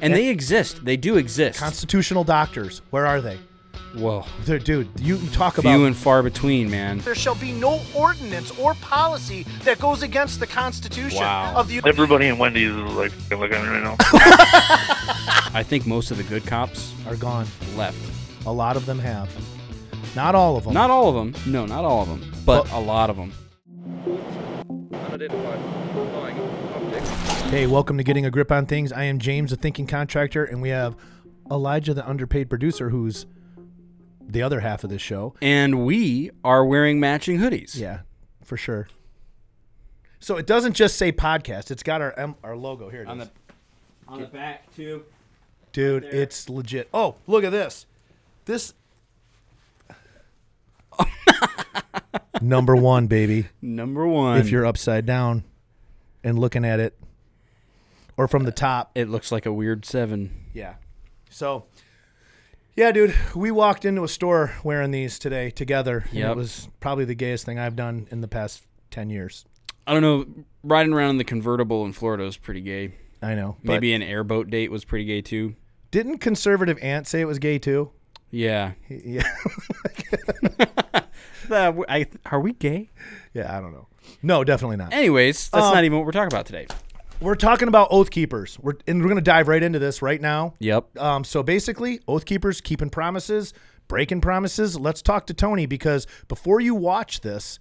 And they exist. They do exist. Constitutional doctors, where are they? Whoa. They're, dude, you you talk Few about and far between, man. there shall be no ordinance or policy that goes against the Constitution Wow. of the Everybody in Wendy's is like looking at me right now. I think most of the good cops are gone. left. A lot of them have. Not all of them. Not all of them. No, not all of them. But Well- a lot of them. Hey, welcome to Getting a Grip on Things. I am James, the thinking contractor, and we have Elijah, the underpaid producer, who's the other half of this show. And we are wearing matching hoodies. Yeah, for sure. So it doesn't just say podcast; it's got our em- our logo here. It On is. the on the back too. Dude, it's legit. Oh, look at this. This number one, baby. Number one. If you're upside down and looking at it, or from the top, it looks like a weird seven. Yeah. So, yeah, dude, we walked into a store wearing these today together. And Yep. it was probably the gayest thing I've done in the past 10 years. I don't know. Riding around in the convertible in Florida was pretty gay. I know. But Maybe an airboat date was pretty gay too. didn't conservative Aunt say it was gay too? Yeah. Yeah. I, are we gay? yeah, I don't know. No, definitely not. Anyways, that's Um, not even what we're talking about today. We're talking about oath keepers. We're and we're going to dive right into this right now. Yep. Um, so basically, oath keepers keeping promises, breaking promises. Let's talk to Tony because before you watch this,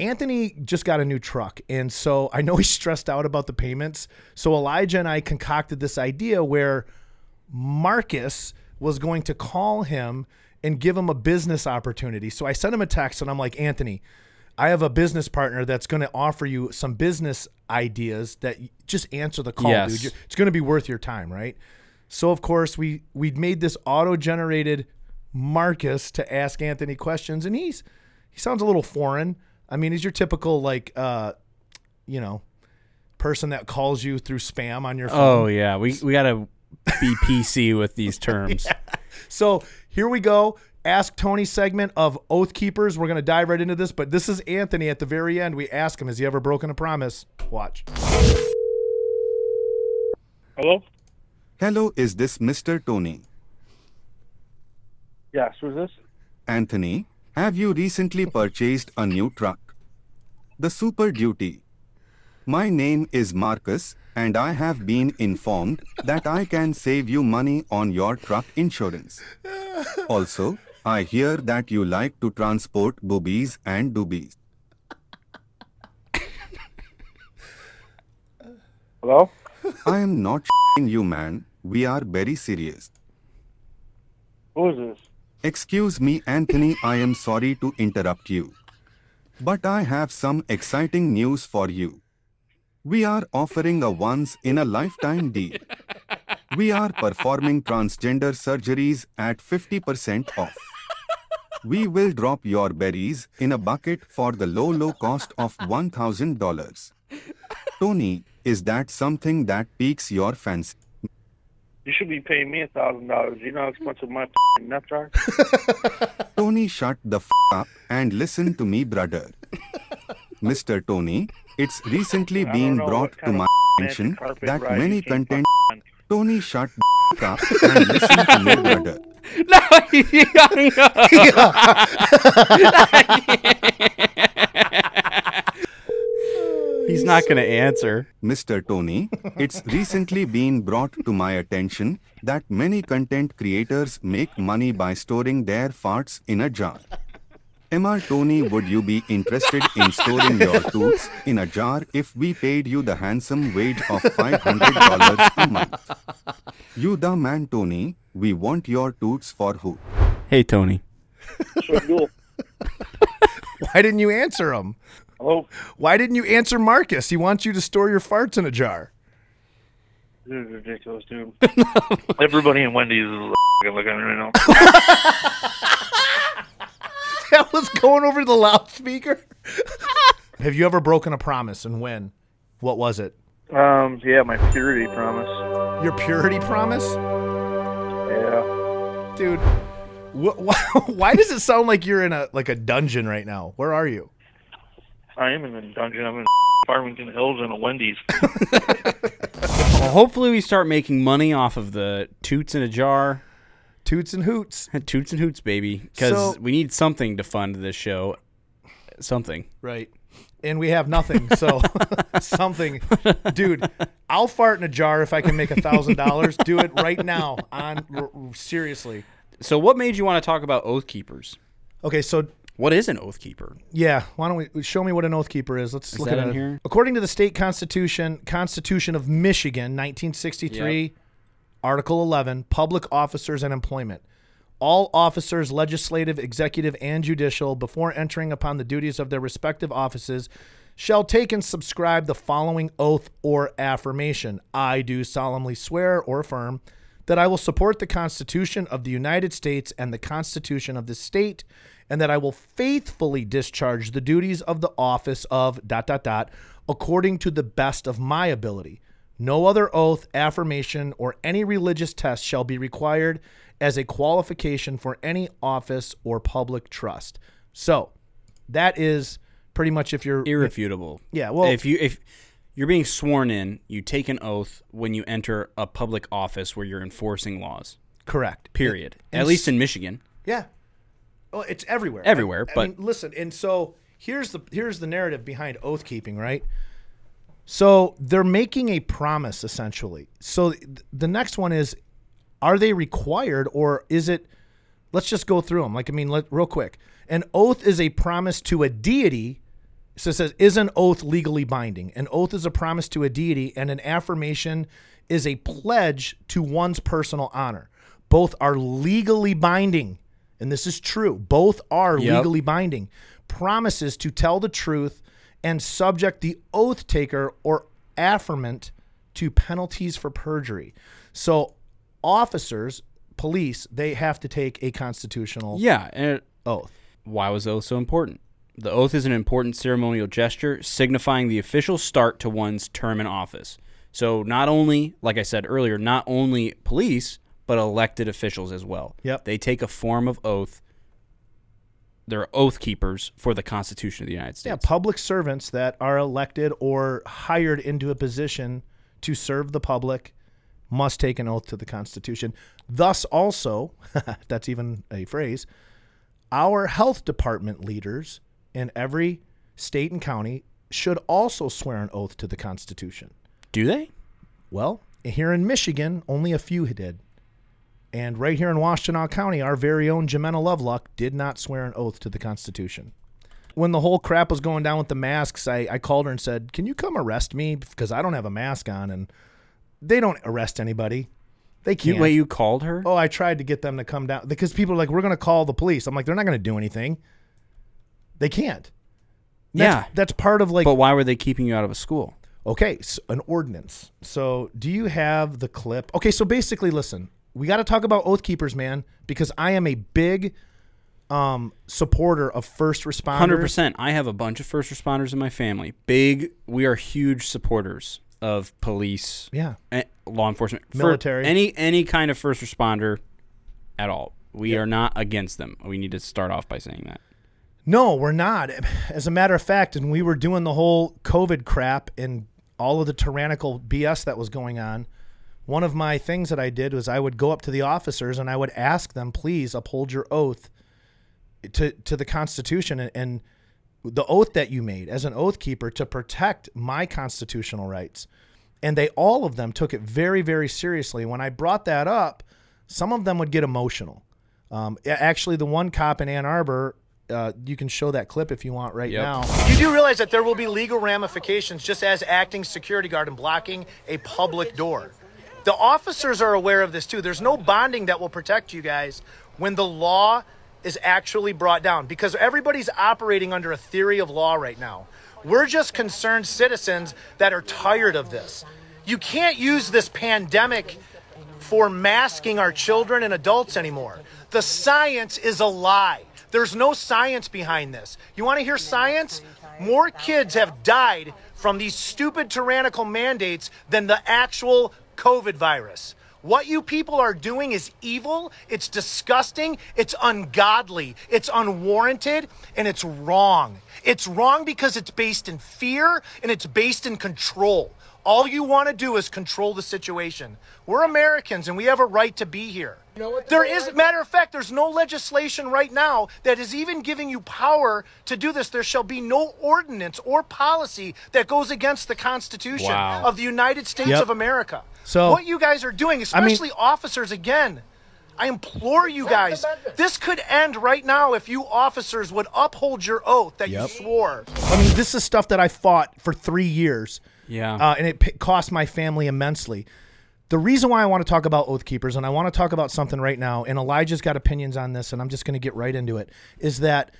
Anthony just got a new truck. And so I know he's stressed out about the payments. So Elijah and I concocted this idea where Marcus was going to call him and give him a business opportunity. So I sent him a text and I'm like, Anthony, I have a business partner that's going to offer you some business ideas that just answer the call, Yes. dude. It's going to be worth your time, right? So of course we we made this auto-generated Marcus to ask Anthony questions, and he's he sounds a little foreign. I mean, he's your typical like uh, you know, person that calls you through spam on your phone. Oh yeah, we we gotta be PC with these terms. So here we go. Ask Tony segment of Oath Keepers. We're gonna dive right into this, but this is Anthony at the very end. We ask him, has he ever broken a promise? Watch. Hello? Hello, is this Mr. Tony? Yes, who's this? Anthony, have you recently purchased a new truck? The Super Duty. My name is Marcus, and I have been informed that I can save you money on your truck insurance. Also, I hear that you like to transport boobies and doobies. Hello? I am not you, man. We are very serious. Who is this? Excuse me, Anthony, I am sorry to interrupt you. But I have some exciting news for you. We are offering a once in a lifetime deal. We are performing transgender surgeries at 50% off. We will drop your berries in a bucket for the low, low cost of $1,000. Tony, is that something that piques your fancy? You should be paying me a thousand dollars. You know how expensive my f***ing nuts are? Tony, shut the f up and listen to me, brother. Mr. Tony, it's recently I been don't know brought what to kind my of attention carpet that ride many you came content. Tony, shut the f up and listen to me, brother. no, he hung up. He's not gonna answer. Mr. Tony, it's recently been brought to my attention that many content creators make money by storing their farts in a jar. Emma Tony, would you be interested in storing your toots in a jar if we paid you the handsome wage of $500 a month? You the man, Tony. We want your toots for who? Hey Tony. So. Why didn't you answer him? Hello? Oh. Why didn't you answer Marcus? He wants you to store your farts in a jar. This is ridiculous, dude. Everybody in Wendy's is looking at me right now. That was going over the loudspeaker. Have you ever broken a promise and when? What was it? Um, yeah, my purity promise. Your purity promise? Yeah. Dude, wh- wh- why does it sound like you're in a like a dungeon right now? Where are you? I am in a dungeon. I'm in Farmington Hills and a Wendy's. Well, hopefully, we start making money off of the toots in a jar. Toots and hoots. Toots and hoots, baby. Because So- we need something to fund this show. Something. Right. And we have nothing. So something. Dude, I'll fart in a jar if I can make a thousand dollars. Do it right now. On r- r- seriously. So, what made you want to talk about oath keepers? Okay, so What is an oath keeper? Yeah, why don't we show me what an oath keeper is? Let's look that at in it. here? According to the state constitution, Constitution of Michigan, 1963, Article 11, public officers and employment. All officers, legislative, executive, and judicial, before entering upon the duties of their respective offices, shall take and subscribe the following oath or affirmation. I do solemnly swear or affirm that I will support the Constitution of the United States and the Constitution of the state, and that I will faithfully discharge the duties of the office of dot dot dot according to the best of my ability. No other oath, affirmation, or any religious test shall be required as a qualification for any office or public trust. So, that is pretty much if you're Irrefutable. Yeah, well- if you if you're being sworn in, you take an oath when you enter a public office where you're enforcing laws. correct. Period. And At least in Michigan. Yeah. Well, it's everywhere. Everywhere, I, I but- mean, listen, and so here's the here's the narrative behind oath keeping, right? So they're making a promise essentially. So th- the next one is are they required or is it let's just go through them. Like I mean, let, real quick. An oath is a promise to a deity. So it says, is an oath legally binding? An oath is a promise to a deity, and an affirmation is a pledge to one's personal honor. Both are legally binding, and this is true. Both are Yep. legally binding. Promises to tell the truth and subject the oath taker or affirmant to penalties for perjury. So, officers, police, they have to take a constitutional Yeah, and it, oath. why was the oath so important? The oath is an important ceremonial gesture signifying the official start to one's term in office. So not only, like I said earlier, not only police, but elected officials as well. Yep. They take a form of oath. They're oath keepers for the Constitution of the United States. Yeah, public servants that are elected or hired into a position to serve the public must take an oath to the Constitution. Thus, also, if that's even a phrase, our health department leaders in every state and county should also swear an oath to the Constitution. Do they? Well, here in Michigan, only a few did. And right here in Washtenaw County, our very own Jimena Loveluck did not swear an oath to the Constitution. When the whole crap was going down with the masks, I, I called her and said, Can you come arrest me? Because I don't have a mask on. And they don't arrest anybody. They can't. wait, you called her? oh, I tried to get them to come down because people are like, We're going to call the police. I'm like, They're not going to do anything. They can't. That's, Yeah. That's part of like but why were they keeping you out of a school? Okay, so an ordinance. So, do you have the clip? Okay, so basically, listen, we got to talk about oath keepers, man, because I am a big um, supporter of first responders. Hundred percent. I have a bunch of first responders in my family. Big. We are huge supporters of police. Yeah. eh, law enforcement, For Military. any any kind of first responder at all. We are not against them. We need to start off by saying that. No, we're not. As a matter of fact, and we were doing the whole COVID crap and all of the tyrannical BS that was going on. One of my things that I did was I would go up to the officers and I would ask them, please uphold your oath to to the Constitution and, and the oath that you made as an oath keeper to protect my constitutional rights. And they all of them took it very, very seriously. When I brought that up, some of them would get emotional. Um, actually, the one cop in Ann Arbor, uh, you can show that clip if you want right Yep. now. You do realize that there will be legal ramifications just as acting security guard and blocking a public door. The officers are aware of this too. There's no bonding that will protect you guys when the law is actually brought down because everybody's operating under a theory of law right now. We're just concerned citizens that are tired of this. You can't use this pandemic for masking our children and adults anymore. The science is a lie. There's no science behind this. You want to hear science? More kids have died from these stupid tyrannical mandates than the actual COVID virus. What you people are doing is evil, it's disgusting, it's ungodly, it's unwarranted, and it's wrong. It's wrong because it's based in fear and it's based in control. All you want to do is control the situation. We're Americans and we have a right to be here. There is, matter of fact, there's no legislation right now that is even giving you power to do this. There shall be no ordinance or policy that goes against the Constitution Wow. of the United States Yep. of America. So- what you guys are doing, I mean- especially officers, again. I implore you guys. This could end right now if you officers would uphold your oath that Yep. you swore. I mean, this is stuff that I fought for three years. Yeah. Uh, and it p- cost my family immensely. The reason why I want to talk about Oath Keepers, and I want to talk about something right now, and Elijah's got opinions on this, and I'm just going to get right into it, is that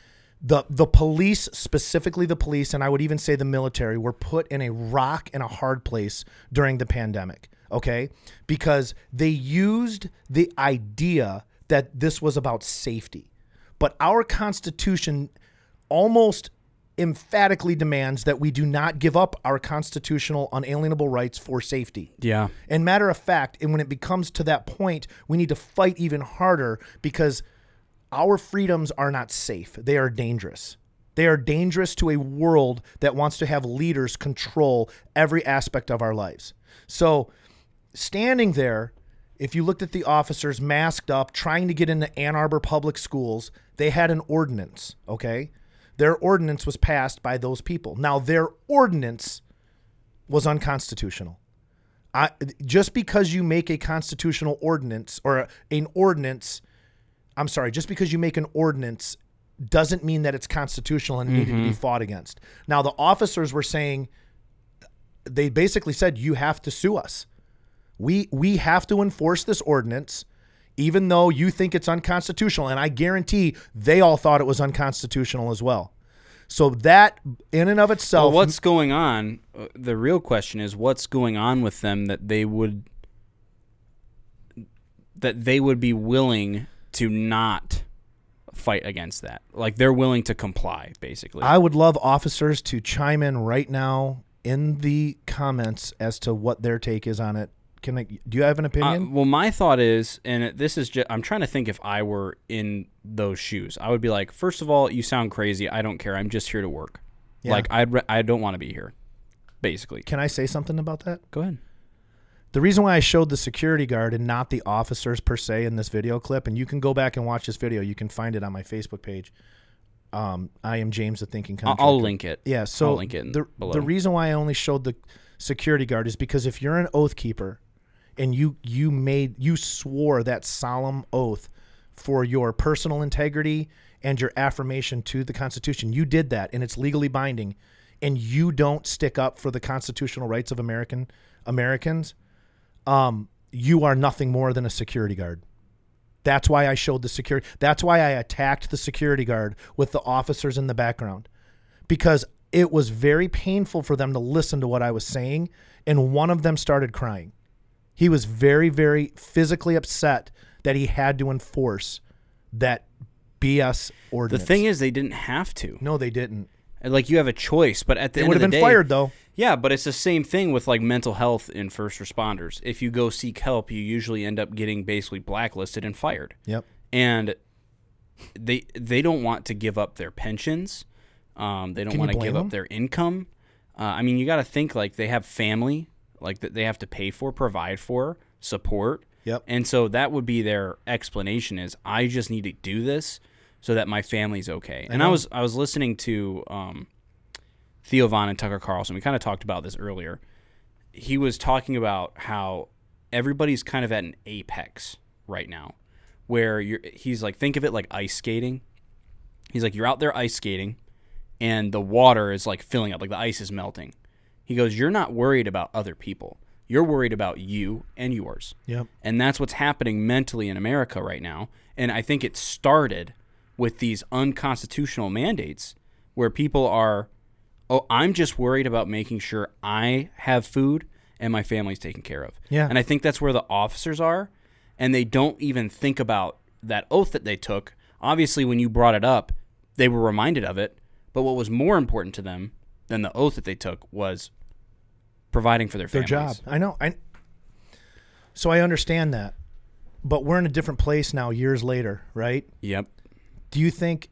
the the police, specifically the police, and I would even say the military, were put in a rock and a hard place during the pandemic. Okay, because they used the idea that this was about safety, but our Constitution almost emphatically demands that we do not give up our constitutional unalienable rights for safety. yeah. And matter of fact, and when it becomes to that point, we need to fight even harder because our freedoms are not safe. They are dangerous. They are dangerous to a world that wants to have leaders control every aspect of our lives. So, standing there, if you looked at the officers masked up trying to get into Ann Arbor public schools, they had an ordinance, okay? Their ordinance was passed by those people. Now, their ordinance was unconstitutional. I, just because you make a constitutional ordinance or an ordinance, I'm sorry, just because you make an ordinance doesn't mean that it's constitutional and it needed to be mm-hmm. fought against. Now, the officers were saying, they basically said, you have to sue us. We, we have to enforce this ordinance, even though you think it's unconstitutional. And I guarantee they all thought it was unconstitutional as well. So that, in and of itself, Well, what's going on? uh, The real question is what's going on with them that they would that they would be willing to not fight against that. Like they're willing to comply, basically. I would love officers to chime in right now in the comments as to what their take is on it. Can I? Do you have an Uh, opinion? well, my thought is, and this is just, I'm trying to think if I were in those shoes. I would be like, first of all, you sound crazy. I don't care. I'm just here to work. Yeah. Like, I'd, re- I don't want to be here, basically. Can I say something about that? Go ahead. The reason why I showed the security guard and not the officers per se in this video clip, and you can go back and watch this video. You can find it on my Facebook page. Um, I am James the Thinking Contractor. I'll link it. Yeah, so I'll link it the, below. the reason why I only showed the security guard is because if you're an oath keeper and you you made you swore that solemn oath for your personal integrity and your affirmation to the Constitution, you did that and it's legally binding, and you don't stick up for the constitutional rights of American Americans, um, you are nothing more than a security guard. That's why I showed the security. That's why I attacked the security guard with the officers in the background because it was very painful for them to listen to what I was saying. And one of them started crying. He was very, very physically upset that he had to enforce that BS ordinance. The thing is, they didn't have to. no, they didn't. Like, you have a choice, but at the They end would of have the been day, fired though. Yeah, but it's the same thing with like mental health in first responders. If you go seek help, you usually end up getting basically blacklisted and fired. Yep. And they they don't want to give up their pensions. Um, they don't want to give them? up their income. Uh, I mean, you got to think like they have family, like that they have to pay for, provide for, support. Yep. And so that would be their explanation: is I just need to do this so that my family's okay. and I was I was listening to um, Theo Von and Tucker Carlson. We kind of talked about this earlier. He was talking about how everybody's kind of at an apex right now, where you're. He's like, think of it like ice skating. He's like, you're out there ice skating, and the water is like filling up, like the ice is melting. He goes, you're not worried about other people. You're worried about you and yours. Yep. And that's what's happening mentally in America right now. And I think it started with these unconstitutional mandates where people are, oh, I'm just worried about making sure I have food and my family's taken care of. Yeah. And I think that's where the officers are. And they don't even think about that oath that they took. Obviously, when you brought it up, they were reminded of it. But what was more important to them than the oath that they took was providing for their Their job. I know. I So I understand that. But we're in a different place now years later, right? Yep. Do you think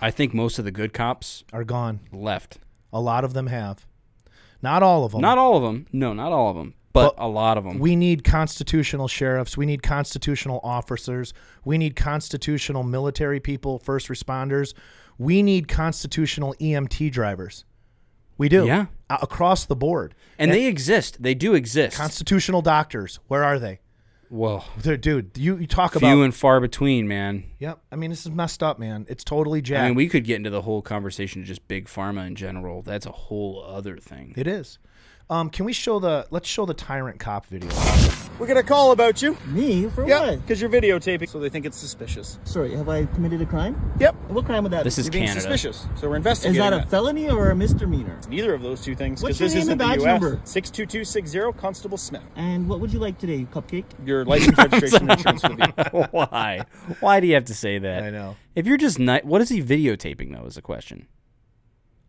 I think most of the good cops are gone? left. A lot of them have. Not all of them. Not all of them. No, not all of them, but, But a lot of them. We need constitutional sheriffs. We need constitutional officers. We need constitutional military people, first responders. We need constitutional EMT drivers. We do. Yeah. Across the board. and they exist. They do exist. Constitutional doctors. Where are they? well, dude, you, you talk few about. and far between, man. Yep. I mean, this is messed up, man. It's totally jacked. I mean, we could get into the whole conversation of just big pharma in general. That's a whole other thing. it is. Um, can we show the? Let's show the tyrant cop video. We're gonna call about you. Me? For Yeah, what? because you're videotaping, so they think it's suspicious. Sorry, have I committed a crime? Yep. What crime would that be? This be? is You're being Canada. suspicious, so we're investigating. Is that a felony or a misdemeanor? Neither of those two things. What's Because this your isn't name the and badge U.S. number? Six two two six zero, Constable Smith. And what would you like today, cupcake? Your license, registration, and insurance will be. Why? Why do you have to say that? I know. If you're just ni- what is he videotaping though? Is the question.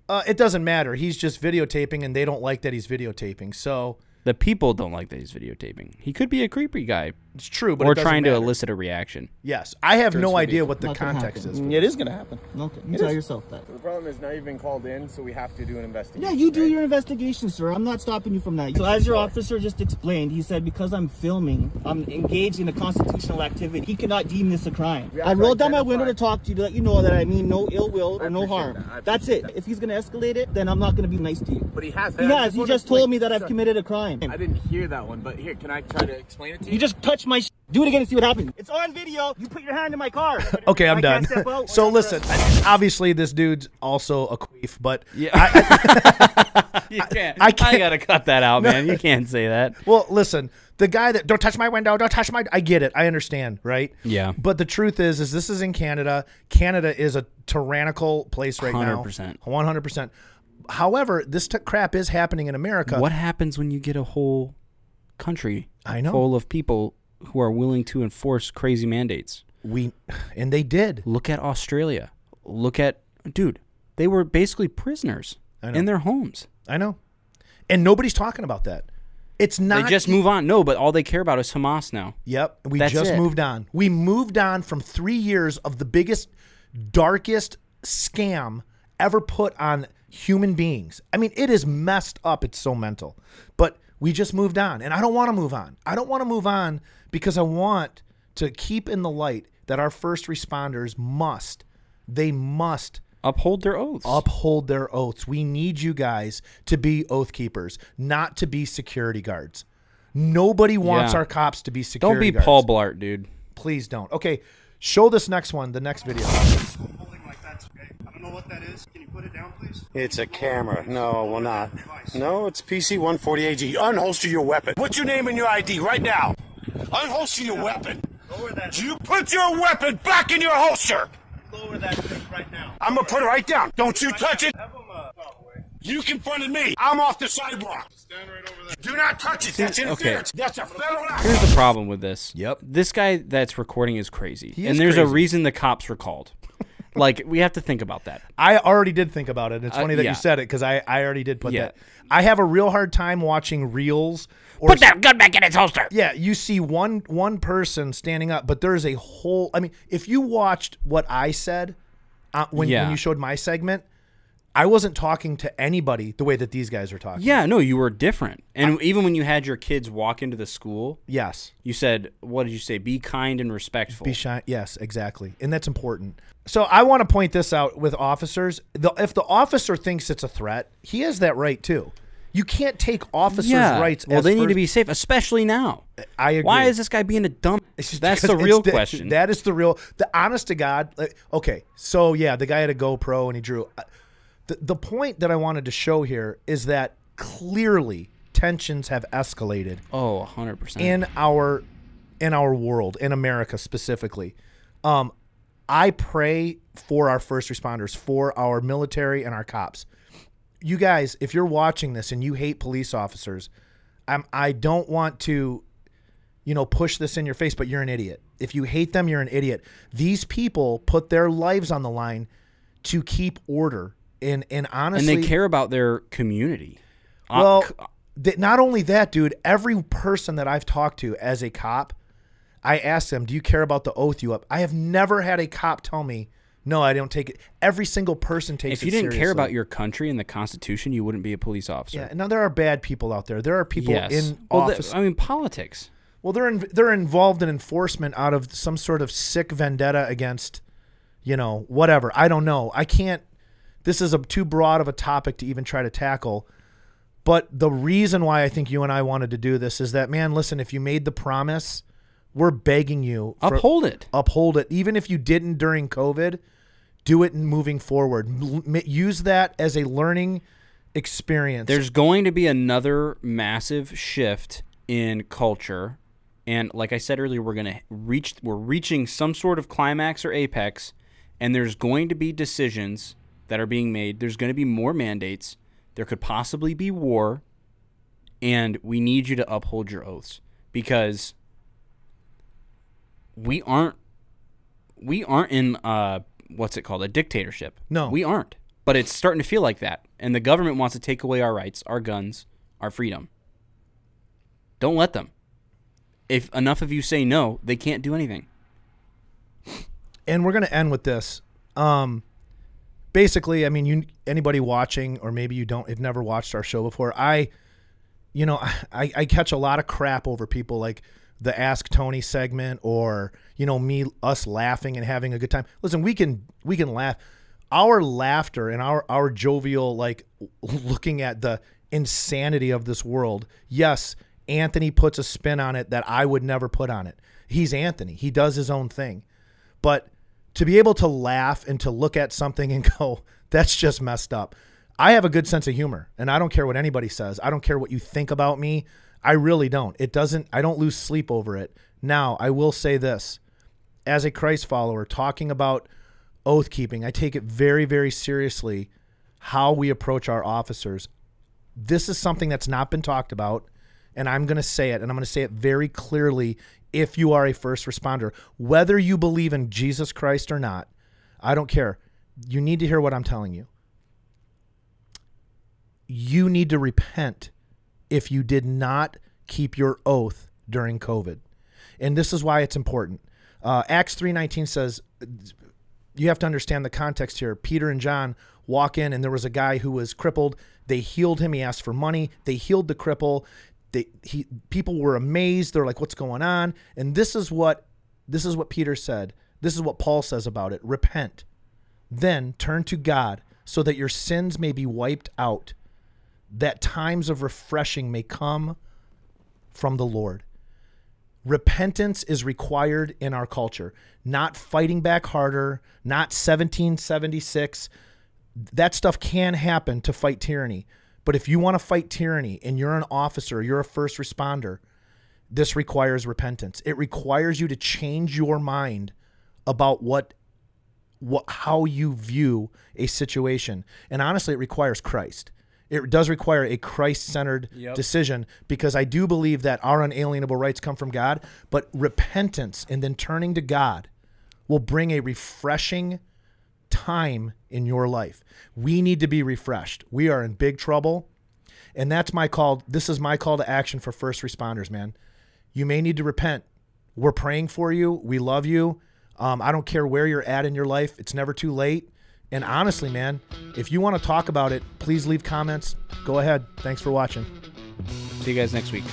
Uh, it doesn't matter. He's just videotaping, and they don't like that he's videotaping. So The people don't like that he's videotaping. He could be a creepy guy, it's true, but or it doesn't trying to elicit a reaction. Yes, I have no idea what the context is. It is gonna happen. Okay, you tell yourself that. The problem is now you've been called in, so we have to do an investigation. Yeah, you do right? your investigation, sir. I'm not stopping you from that. So, as your officer just explained, he said because I'm filming, I'm engaged in a constitutional activity. He cannot deem this a crime. I rolled down my window to talk to you to let you know that I mean no ill will or no harm. that. That's it. If he's gonna escalate it, then I'm not gonna be nice to you. But he has. He has. He just told me that I've committed a crime. I didn't hear that one, but here, can I try to explain it to you? You just touched my. Sh- Do it again and see what happens. It's on video. You put your hand in my car. Okay, I'm I done. can't step out so listen, the- obviously this dude's also a queef, but Yeah, I, you can't. I I, can't- gotta cut that out, man. You can't say that. well, listen, the guy that don't touch my window, don't touch my. I get it, I understand, right? Yeah. But the truth is, is this is in Canada. Canada is a tyrannical place right now. 100%. One hundred percent. However, this t- crap is happening in America. What happens when you get a whole country I know. full of people who are willing to enforce crazy mandates? we and they did. Look at Australia. Look at dude. They were basically prisoners in their homes. I know, and nobody's talking about that. It's not. They just move on. No, but all they care about is Hamas now. Yep, we That's just it. moved on. We moved on from three years of the biggest, darkest scam ever put on human beings. I mean, it is messed up. It's so mental. But we just moved on, and I don't want to move on. I don't want to move on because I want to keep in the light that our first responders must, they must Uphold their oaths. uphold their oaths. We need you guys to be oath keepers, not to be security guards. Nobody wants Yeah. our cops to be security. Don't be guards. Paul Blart, dude. Please don't. Okay, show this next one, the next video. holding like that's okay. I don't know what that is. Can you put it down, please? It's a camera. No, it will not. No, it's PC 140AG. Unholster your weapon. What's your name and your ID right now? Unholster your weapon. Lower that. You put your weapon back in your holster. Lower that thing right now. I'm gonna put it right down. Don't you touch it. Have him uh, boy. You confronted me. I'm off the sidewalk. Stand right over there. Do not touch it. That's interference. That's a federal act. Here's the problem with this. Yep. This guy that's recording is crazy. He and is there's a reason the cops were called. Like, we have to think about that. I already did think about it. It's Uh, funny that yeah. you said it because I, I already did put Yeah. that. I have a real hard time watching reels. Or Put that gun back in its holster. Yeah, you see one one person standing up, but there's a whole. I mean, if you watched what I said uh, when Yeah. when you showed my segment, I wasn't talking to anybody the way that these guys are talking. Yeah, no, you were different. And even when you had your kids walk into the school, Yes. you said, what did you say? Be kind and respectful. Be shy. Yes, exactly, and that's important. So I want to point this out with officers. The, if the officer thinks it's a threat, he has that right too. You can't take officers' yeah. rights. Well, they need to be safe, especially now. I agree. Why is this guy being a dumb? That's the real it's question. That is the real, the honest to God. Like, okay, so yeah, the guy had a GoPro and he drew. Uh, The, the point that I wanted to show here is that clearly tensions have escalated oh, 100%. in our in our world in America specifically. Um, I pray for our first responders, for our military and our cops. You guys, if you're watching this and you hate police officers, I'm, I don't want to, you know, push this in your face, but you're an idiot. If you hate them, you're an idiot. These people put their lives on the line to keep order, and and honestly, and they care about their community. Uh, Well- that not only that, dude, every person that I've talked to as a cop, I asked them, "Do you care about the oath you up?" I have never had a cop tell me, "No, I don't take it." Every single person takes If you didn't care about your country and the Constitution, you wouldn't be a police officer. Yeah, now there are bad people out there. There are people yes. in well, the- office. I mean, politics. well, they're in, they're involved in enforcement out of some sort of sick vendetta against, you know, whatever. I don't know. I can't. This is a too broad of a topic to even try to tackle. But the reason why I think you and I wanted to do this is that, man, listen, if you made the promise, we're begging you for- Uphold it. uphold it. Even if you didn't during COVID, do it in moving forward. Use that as a learning experience. There's going to be another massive shift in culture, and like I said earlier, we're gonna reach. We're reaching some sort of climax or apex, and there's going to be decisions that are being made. There's going to be more mandates. There could possibly be war, and we need you to uphold your oaths because we aren't we aren't in uh what's it called a dictatorship No. we aren't but it's starting to feel like that and the government wants to take away our rights our guns our freedom don't let them if enough of you say no they can't do anything and we're going to end with this. Um, basically, I mean, you anybody watching, or maybe you don't, have never watched our show before. I, you know, I, I catch a lot of crap over people like the Ask Tony segment, or you know, me us laughing and having a good time. Listen, we can we can laugh. Our laughter and our our jovial like looking at the insanity of this world. Yes, Anthony puts a spin on it that I would never put on it. He's Anthony. He does his own thing. But to be able to laugh and to look at something and go, that's just messed up. I have a good sense of humor and I don't care what anybody says. I don't care what you think about me. I really don't. It doesn't, I don't lose sleep over it. Now, I will say this as a Christ follower, talking about oath keeping, I take it very, very seriously how we approach our officers. This is something that's not been talked about, and I'm going to say it, and I'm going to say it very clearly if you are a first responder, whether you believe in Jesus Christ or not, I don't care. You need to hear what I'm telling you. You need to repent if you did not keep your oath during COVID. And this is why it's important. Uh, Acts 3:19 says you have to understand the context here. Peter and John walk in and there was a guy who was crippled. They healed him. He asked for money. They healed the cripple. They he people were amazed. They're like, "What's going on?" And this is what this is what Peter said. This is what Paul says about it. Repent. Then turn to God so that your sins may be wiped out, that times of refreshing may come from the Lord. Repentance is required in our culture, not fighting back harder, not 1776. That stuff can happen to fight tyranny. But if you want to fight tyranny and you're an officer, you're a first responder, this requires repentance. It requires you to change your mind about what what how you view a situation. And honestly, it requires Christ. It does require a Christ-centered Yep. decision because I do believe that our unalienable rights come from God, but repentance and then turning to God will bring a refreshing time in your life. We need to be refreshed. We are in big trouble. And that's my call. This is my call to action for first responders, man. You may need to repent. We're praying for you. We love you. Um, I don't care where you're at in your life, it's never too late. And honestly, man, if you want to talk about it, please leave comments. Go ahead. Thanks for watching. see you guys next week